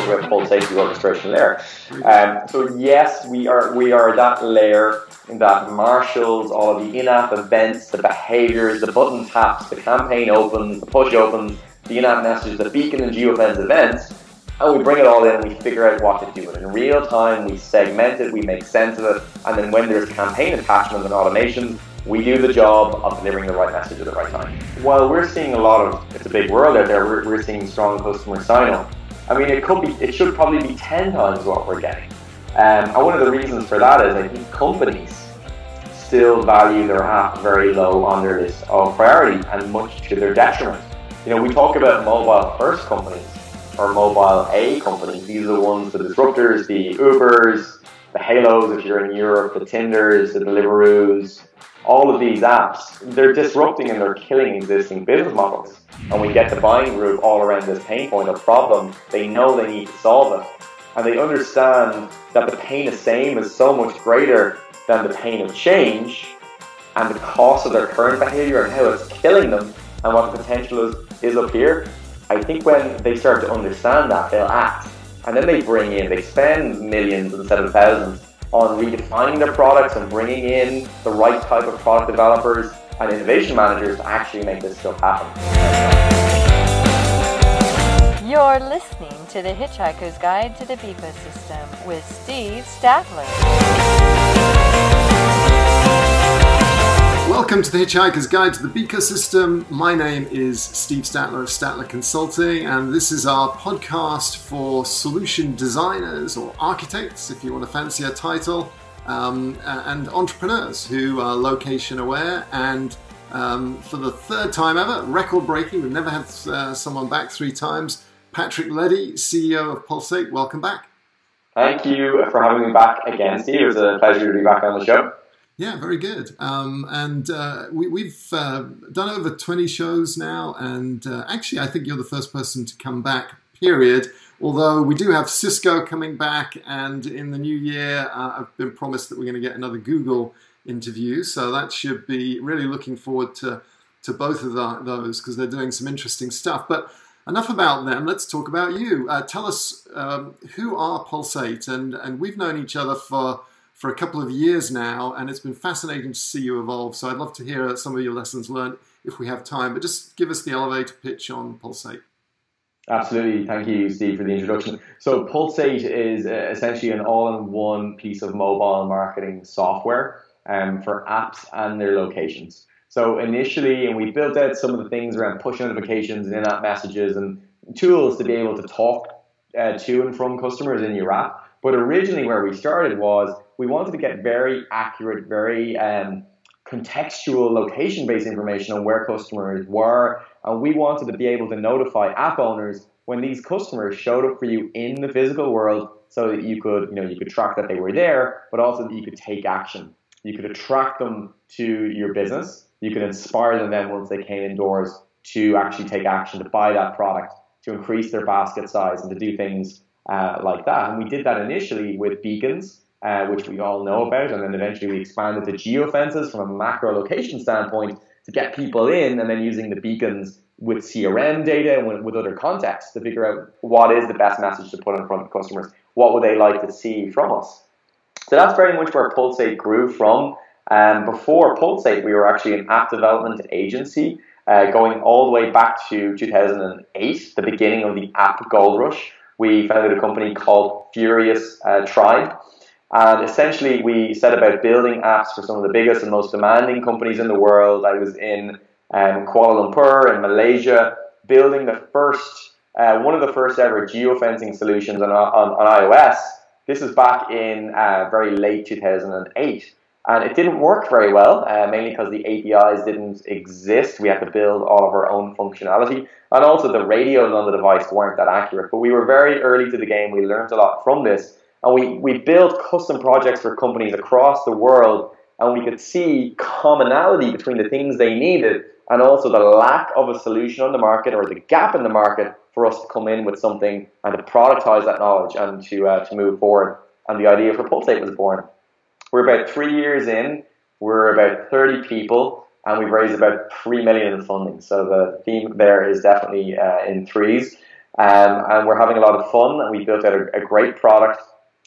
Talk about full safety orchestration layer. Um, so yes, we are we are that layer that marshals all of the in-app events, the behaviors, the button taps, the campaign opens, the push opens, the in-app messages, the beacon and geofence events, and we bring it all in and we figure out what to do with it. In real time, we segment it, we make sense of it, and then when there's campaign attachments and automation, we do the job of delivering the right message at the right time. While we're seeing a lot of, it's a big world out there, we're, we're seeing strong customer sign-up. I mean, it could be, it should probably be 10 times what we're getting. Um, and one of the reasons for that is I think companies still value their app very low on their list of priority and much to their detriment. You know, we talk about mobile first companies or mobile A companies. These are the ones, the disruptors, the Ubers, the Hailos if you're in Europe, the Tinders, the Deliveroos, all of these apps, they're disrupting and they're killing existing business models. And we get the buying group all around this pain point of problem. They know they need to solve it. And they understand that the pain of same is so much greater than the pain of change and the cost of their current behavior and how it's killing them and what the potential is, is up here. I think when they start to understand that, they'll act. And then they bring in, they spend millions instead of thousands on redefining their products and bringing in the right type of product developers and innovation managers to actually make this stuff happen. You're listening to The Hitchhiker's Guide to the Beacon System with Steve Statler. Welcome to the Hitchhiker's Guide to the Beacon System. My name is Steve Statler of Statler Consulting, and this is our podcast for solution designers or architects, if you want a title, um, and entrepreneurs who are location aware. And um, for the third time ever, record breaking, we've never had uh, someone back three times. Patrick Leddy, CEO of Pulsate, welcome back. Thank you for having me back again, Steve. It was a pleasure to be back on the show. Yeah, very good. Um, and uh, we, have uh, done over 20 shows now. And uh, actually, I think you're the first person to come back, period. Although we do have Cisco coming back. And in the new year, uh, I've been promised that we're going to get another Google interview. So that should be really looking forward to, to both of the, those because they're doing some interesting stuff. But enough about them. Let's talk about you. Uh, tell us um, who are Pulsate? And, and we've known each other for for a couple of years now, and it's been fascinating to see you evolve. So I'd love to hear some of your lessons learned if we have time. But just give us the elevator pitch on Pulsate. Absolutely. Thank you, Steve, for the introduction. So, Pulsate is uh, essentially an all in one piece of mobile marketing software um, for apps and their locations. So, initially, and we built out some of the things around push notifications and in app messages and tools to be able to talk uh, to and from customers in your app. But originally, where we started was we wanted to get very accurate, very um, contextual location based information on where customers were. And we wanted to be able to notify app owners when these customers showed up for you in the physical world so that you could, you know, you could track that they were there, but also that you could take action. You could attract them to your business. You could inspire them then once they came indoors to actually take action, to buy that product, to increase their basket size, and to do things uh, like that. And we did that initially with beacons uh, which we all know about, and then eventually we expanded to geofences from a macro location standpoint to get people in, and then using the beacons with CRM data and with, with other contexts to figure out what is the best message to put in front of customers. What would they like to see from us? So that's very much where Pulsate grew from. Um, before Pulsate, we were actually an app development agency, uh, going all the way back to 2008, the beginning of the app gold rush. We founded a company called Furious uh, Tribe. And essentially, we set about building apps for some of the biggest and most demanding companies in the world. I was in um, Kuala Lumpur in Malaysia, building the first, uh, one of the first ever geofencing solutions on, on, on iOS. This was back in uh, very late 2008. And it didn't work very well, uh, mainly because the APIs didn't exist. We had to build all of our own functionality. And also the radios on the device weren't that accurate. But we were very early to the game. We learned a lot from this. And we, we built custom projects for companies across the world. And we could see commonality between the things they needed and also the lack of a solution on the market or the gap in the market for us to come in with something and to productize that knowledge and to, uh, to move forward. And the idea for Pulsate was born. We're about three years in. We're about 30 people, and we've raised about three million in funding. So the theme there is definitely uh, in threes, um, and we're having a lot of fun. And we built out a, a great product,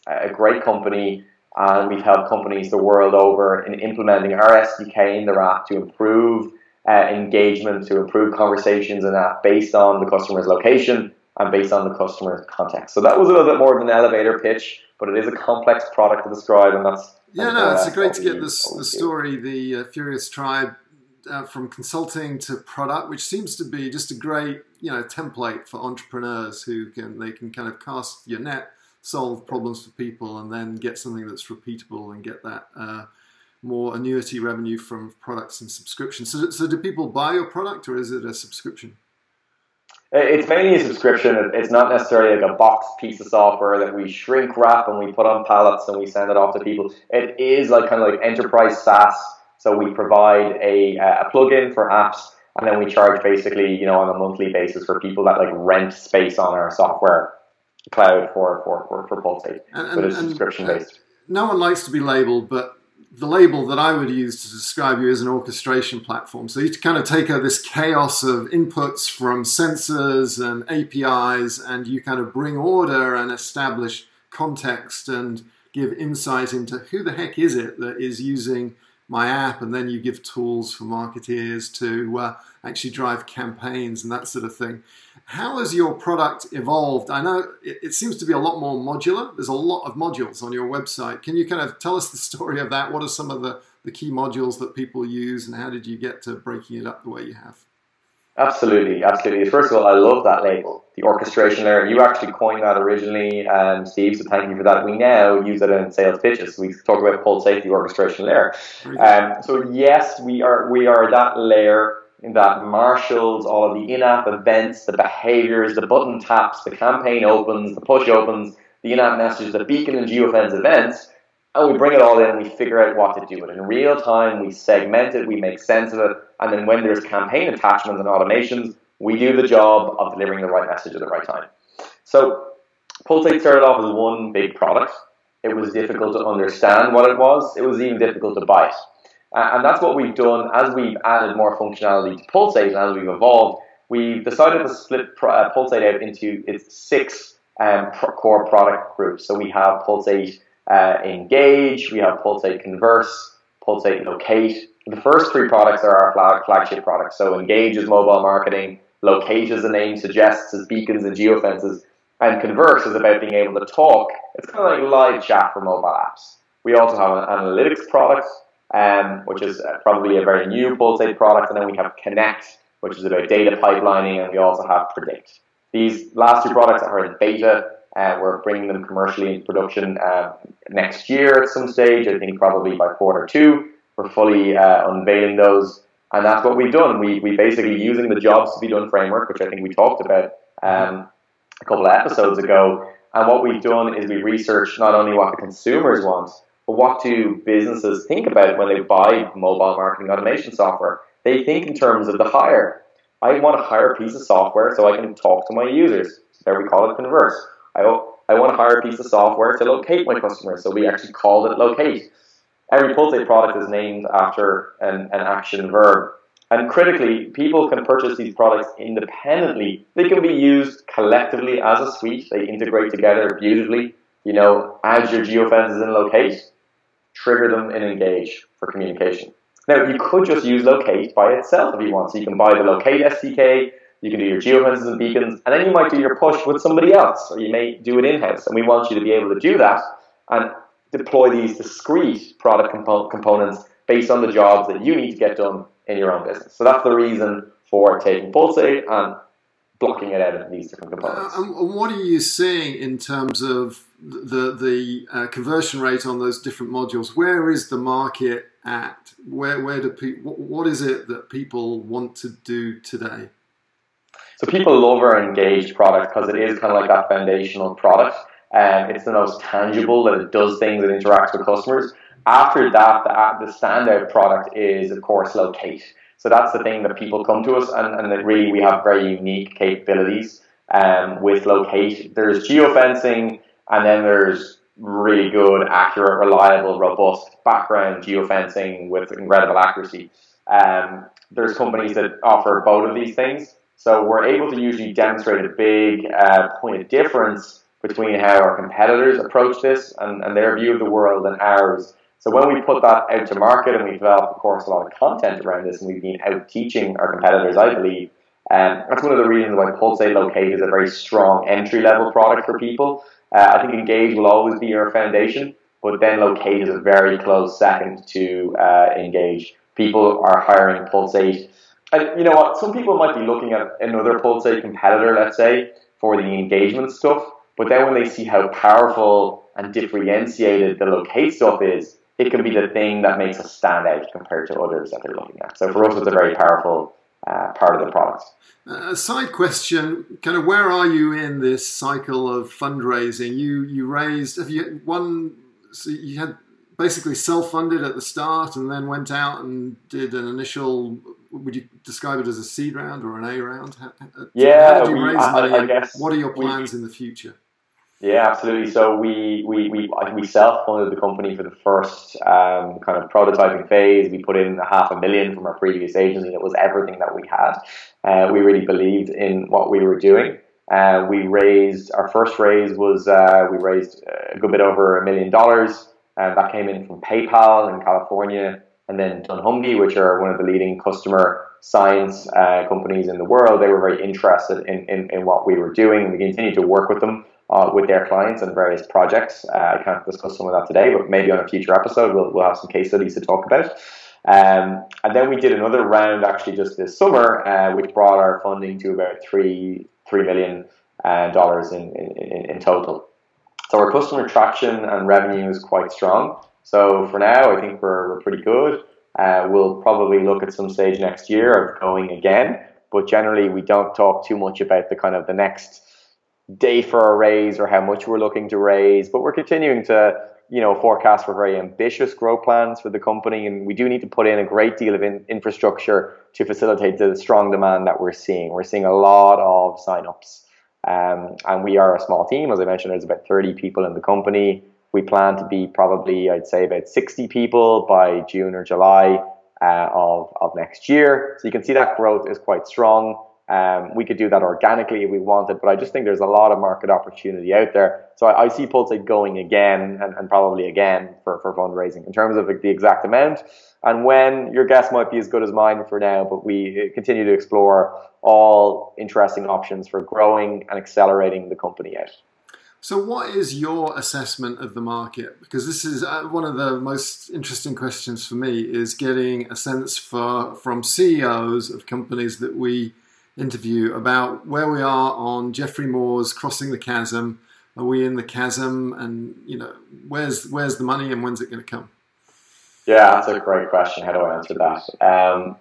a great company, and we've helped companies the world over in implementing our SDK in their app to improve uh, engagement, to improve conversations in that based on the customer's location and based on the customer's context. So that was a little bit more of an elevator pitch, but it is a complex product to describe, and that's yeah, no, it's great to get this the story, the uh, Furious Tribe, uh, from consulting to product, which seems to be just a great you know template for entrepreneurs who can they can kind of cast your net, solve problems for people, and then get something that's repeatable and get that. Uh, more annuity revenue from products and subscriptions. So, so do people buy your product or is it a subscription? It's mainly a subscription. It's not necessarily like a box piece of software that we shrink wrap and we put on pallets and we send it off to people. It is like kind of like enterprise SaaS. So we provide a, a plugin for apps and then we charge basically, you know, on a monthly basis for people that like rent space on our software cloud for for for, for Pulsate. And, but it's subscription based. No one likes to be labeled, but the label that I would use to describe you as an orchestration platform. So you kind of take this chaos of inputs from sensors and APIs, and you kind of bring order and establish context and give insight into who the heck is it that is using my app, and then you give tools for marketeers to uh, actually drive campaigns and that sort of thing. How has your product evolved? I know it, it, seems to be a lot more modular. There's a lot of modules on your website. Can you kind of tell us the story of that? What are some of the, the key modules that people use, and how did you get to breaking it up the way you have? Absolutely, absolutely. First of all, I love that label, the orchestration layer. You actually coined that originally, um, Steve, so thank you for that. We now use it in sales pitches. We talk about Pulsate safety orchestration layer. Um, so yes, we are we are that layer that marshals all of the in-app events, the behaviors, the button taps, the campaign opens, the push opens, the in-app messages, the beacon and geofence events, and we bring it all in and we figure out what to do with it. In real time, we segment it, we make sense of it, and then when there's campaign attachments and automations, we do the job of delivering the right message at the right time. So Pulsate started off as one big product. It was difficult to understand what it was. It was even difficult to buy it. Uh, and that's what we've done as we've added more functionality to Pulsate and as we've evolved. We've decided to split uh, Pulsate out into its six um, core product groups. So we have Pulsate uh, Engage, we have Pulsate Converse, Pulsate Locate. The first three products are our flag- flagship products. So Engage is mobile marketing, Locate, as the name suggests, is beacons and geofences, and Converse is about being able to talk. It's kind of like live chat for mobile apps. We also have an analytics product um, which is uh, probably a very new Pulsate product. And then we have Connect, which is about data pipelining, and we also have Predict. These last two products are in beta. Uh, we're bringing them commercially into production uh, next year at some stage. I think probably by quarter two, we're fully uh, unveiling those. And that's what we've done. We, we basically using the jobs to be done framework, which I think we talked about um, a couple of episodes ago. And what we've done is we researched not only what the consumers want, but what do businesses think about when they buy mobile marketing automation software? They think in terms of the hire. I want to hire a piece of software so I can talk to my users. There we call it converse. I, I want to hire a piece of software to locate my customers, so we actually called it locate. Every Pulsate product is named after an, an action verb. And critically, people can purchase these products independently. They can be used collectively as a suite. They integrate together beautifully. You know, as your geofences in locate, trigger them and engage for communication. Now, you could just use Locate by itself if you want. So you can buy the Locate SDK, you can do your geofences and beacons, and then you might do your push with somebody else, or you may do it in house. And we want you to be able to do that and deploy these discrete product compo- components based on the jobs that you need to get done in your own business. So that's the reason for taking Pulsate and blocking it out of these different components. Uh, and what are you seeing in terms of the the uh, conversion rate on those different modules? Where is the market at? Where where do people? What is it that people want to do today? So people love our engaged product because it is kind of like that foundational product. and it's the most tangible that it does things and interacts with customers. After that, the, the standout product is of course Locate. So that's the thing that people come to us, and, and that really we have very unique capabilities um, with Locate. There's geofencing, and then there's really good, accurate, reliable, robust background geofencing with incredible accuracy. Um, there's companies that offer both of these things. So we're able to usually demonstrate a big uh, point of difference between how our competitors approach this and, and their view of the world and ours. So when we put that out to market and we develop, of course, a lot of content around this, and we've been out teaching our competitors, I believe, um, that's one of the reasons why Pulsate Locate is a very strong entry level product for people. Uh, I think Engage will always be our foundation, but then Locate is a very close second to uh, Engage. People are hiring Pulsate. And you know what? Some people might be looking at another Pulsate competitor, let's say, for the engagement stuff. But then when they see how powerful and differentiated the Locate stuff is, it can be the thing that makes us stand out compared to others that they're looking at. So for us, it's a very powerful uh, part of the product. A side question, kind of where are you in this cycle of fundraising? You you raised have you one so you had basically self-funded at the start and then went out and did an initial would you describe it as a seed round or an A round? How, yeah, how did you we, raise I, money? I guess what are your we- plans in the future? Yeah, absolutely. So we we we, we self-funded the company for the first um, kind of prototyping phase. We put in a half a million from our previous agency. It was everything that we had. Uh, we really believed in what we were doing. Uh, we raised our first raise was uh, we raised a good bit over a million dollars. Uh, that came in from PayPal in California, and then Dunnhumby, which are one of the leading customer science uh, companies in the world. They were very interested in, in, in what we were doing. And we continue to work with them uh, with their clients and various projects. Uh, I can't discuss some of that today, but maybe on a future episode we'll, we'll have some case studies to talk about. Um, and then we did another round actually just this summer, uh, which brought our funding to about three three million uh, dollars in, in, in total. So our customer traction and revenue is quite strong. So for now, I think we're, we're pretty good. Uh, we'll probably look at some stage next year of going again, but generally we don't talk too much about the kind of the next day for a raise or how much we're looking to raise. But we're continuing to you know forecast for very ambitious growth plans for the company, and we do need to put in a great deal of in, infrastructure to facilitate the strong demand that we're seeing. We're seeing a lot of signups. Um, and we are a small team, as I mentioned. There's about 30 people in the company. We plan to be probably, I'd say, about 60 people by June or July uh, of of next year. So you can see that growth is quite strong. Um, we could do that organically if we wanted, but I just think there's a lot of market opportunity out there. So I, I see Pulsate going again and, and probably again for, for fundraising in terms of the exact amount and when. Your guess might be as good as mine for now, but we continue to explore all interesting options for growing and accelerating the company out. So, what is your assessment of the market? Because this is uh, one of the most interesting questions for me is getting a sense for from CEOs of companies that we interview about where we are on Geoffrey Moore's crossing the chasm. Are we in the chasm? And you know, where's where's the money and when's it going to come? Yeah, that's a great question. How do I answer that? Um,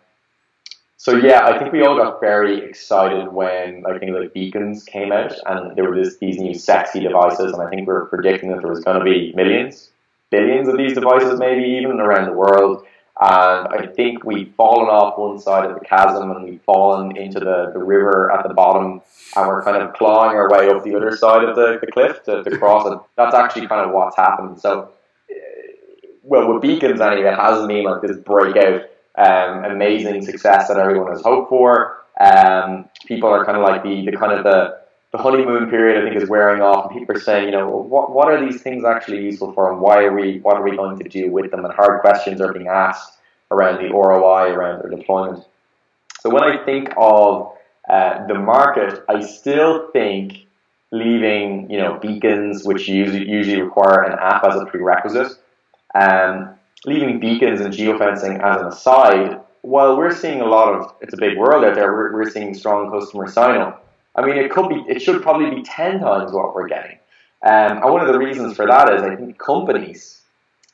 so yeah, I think we all got very excited when I think the beacons came out, and there were this, these new sexy devices, and I think we were predicting that there was going to be millions, billions of these devices, maybe even around the world. And I think we've fallen off one side of the chasm, and we've fallen into the, the river at the bottom, and we're kind of clawing our way up the other side of the, the cliff to, to cross it. That's actually kind of what's happened. So, uh, well, with beacons anyway, it hasn't been like this breakout um, amazing success that everyone has hoped for. Um, people are kind of like the, the kind of the the honeymoon period, I think, is wearing off, and people are saying, you know, what what are these things actually useful for, and why are we what are we going to do with them? And hard questions are being asked around the ROI around their deployment. So when I think of uh, the market, I still think leaving you know beacons, which usually usually require an app as a prerequisite, um, leaving beacons and geofencing as an aside. While we're seeing a lot of, it's a big world out there. We're, we're seeing strong customer sign up. I mean, it could be, it should probably be ten times what we're getting. Um, and one of the reasons for that is I think companies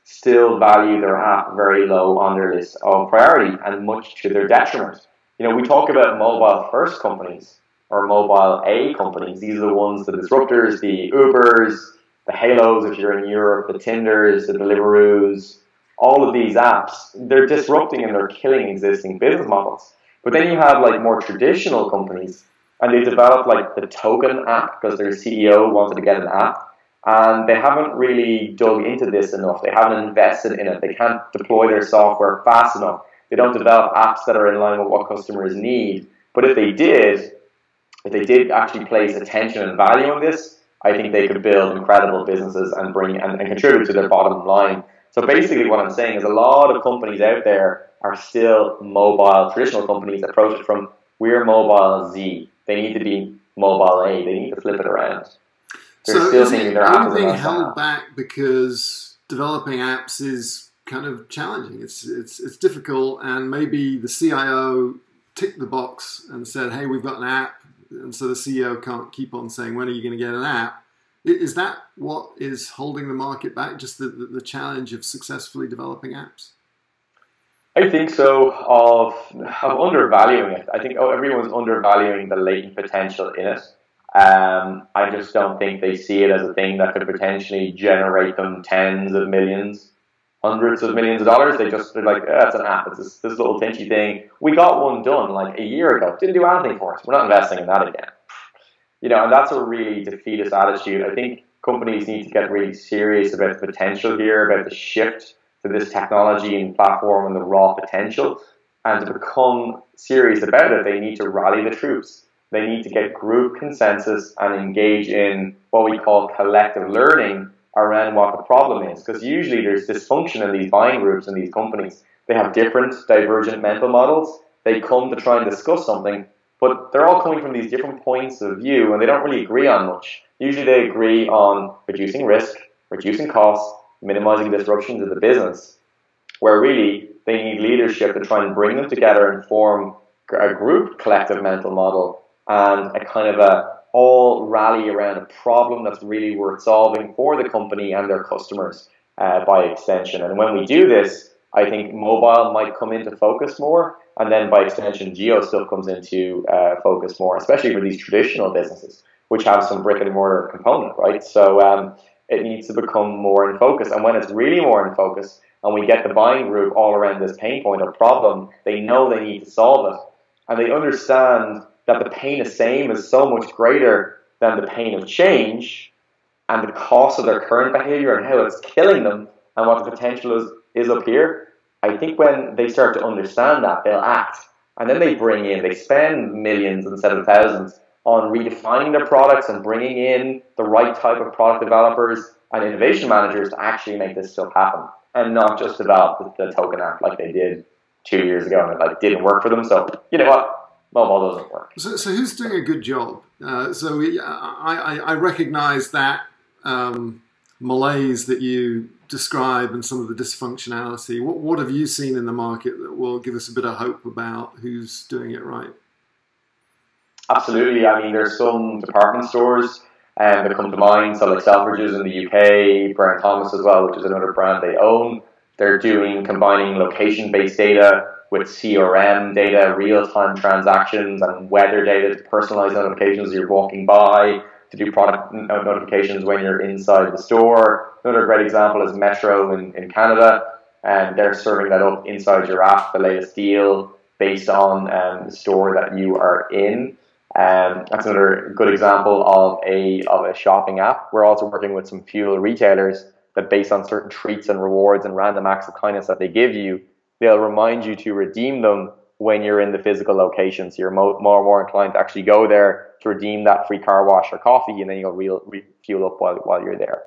still value their app very low on their list of priority and much to their detriment. You know, we talk about mobile first companies or mobile A companies. These are the ones, the disruptors, the Ubers, the Hailos if you're in Europe, the Tinders, the Deliveroos, all of these apps, they're disrupting and they're killing existing business models. But then you have like more traditional companies and they developed like the token app because their CEO wanted to get an app and they haven't really dug into this enough. They haven't invested in it. They can't deploy their software fast enough. They don't develop apps that are in line with what customers need. But if they did, if they did actually place attention and value on this, I think they could build incredible businesses and bring and, and contribute to their bottom line. So basically, what I'm saying is a lot of companies out there are still mobile, traditional companies approach it from we're mobile Z. They need to be mobile A. They need to flip it around. They're so still thinking their apps being held back because developing apps is kind of challenging. It's it's it's difficult, and maybe the CIO ticked the box and said, "Hey, we've got an app," and so the CEO can't keep on saying, "When are you going to get an app?" Is that what is holding the market back? Just the, the, the challenge of successfully developing apps? I think so. Of, of undervaluing it. I think oh, everyone's undervaluing the latent potential in it. Um, I just don't think they see it as a thing that could potentially generate them tens of millions, hundreds of millions of dollars. They just they're like, oh, it's an app. It's this, this little tinchy thing. We got one done like a year ago. Didn't do anything for us. We're not investing in that again. You know, and that's a really defeatist attitude. I think companies need to get really serious about the potential here, about the shift this technology and platform and the raw potential. And to become serious about it, they need to rally the troops. They need to get group consensus and engage in what we call collective learning around what the problem is. Because usually there's dysfunction in these buying groups and these companies. They have different divergent mental models. They come to try and discuss something, but they're all coming from these different points of view and they don't really agree on much. Usually they agree on reducing risk, reducing costs, minimizing disruptions in the business, where really they need leadership to try and bring them together and form a group collective mental model and a kind of a all rally around a problem that's really worth solving for the company and their customers uh, by extension. And when we do this, I think mobile might come into focus more, and then by extension, geo stuff comes into uh, focus more, especially for these traditional businesses, which have some brick and mortar component, right? So um, it needs to become more in focus. And when it's really more in focus, and we get the buying group all around this pain point or problem, they know they need to solve it. And they understand that the pain of same is so much greater than the pain of change and the cost of their current behavior and how it's killing them and what the potential is, is up here. I think when they start to understand that, they'll act. And then they bring in, they spend millions instead of thousands on redefining their products and bringing in the right type of product developers and innovation managers to actually make this stuff happen and not just develop the, the token app like they did two years ago and it like didn't work for them. So you know what, mobile doesn't work. So, so who's doing a good job? Uh, so we, I, I, I recognize that um, malaise that you describe and some of the dysfunctionality. What, what have you seen in the market that will give us a bit of hope about who's doing it right? Absolutely. I mean, there's some department stores um, that come to mind. So, like Selfridges in the UK, Brown Thomas as well, which is another brand they own. They're doing combining location based data with CRM data, real time transactions, and weather data to personalize notifications as you're walking by, to do product notifications when you're inside the store. Another great example is Metro in, in Canada, and they're serving that up inside your app, the latest deal based on um, the store that you are in. Um, that's another good example of a of a shopping app. We're also working with some fuel retailers that, based on certain treats and rewards and random acts of kindness that they give you, they'll remind you to redeem them when you're in the physical location. So you're more more, more inclined to actually go there to redeem that free car wash or coffee, and then you'll re- refuel up while, while you're there.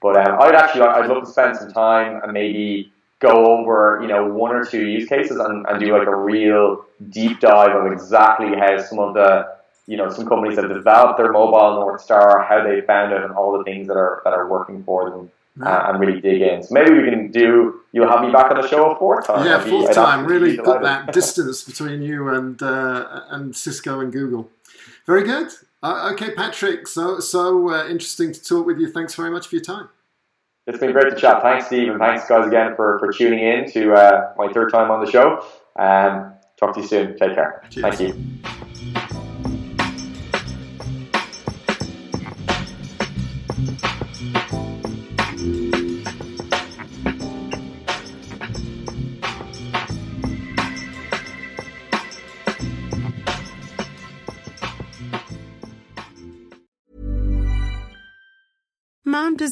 But um, I'd actually I'd love to spend some time and maybe go over you know one or two use cases and, and do like a real deep dive of exactly how some of the you know some companies have developed their mobile North Star, how they found it, and all the things that are that are working for them. Uh, and really dig in. So maybe we can do. You'll have me back on the show a fourth time. Yeah, fourth time. Really put that distance between you and uh, and Cisco and Google. Very good. Uh, okay, Patrick. So so uh, interesting to talk with you. Thanks very much for your time. It's been great to chat. Thanks, Steve, and thanks guys again for, for tuning in to uh, my third time on the show. Um, talk to you soon. Take care. Cheers. Thank you.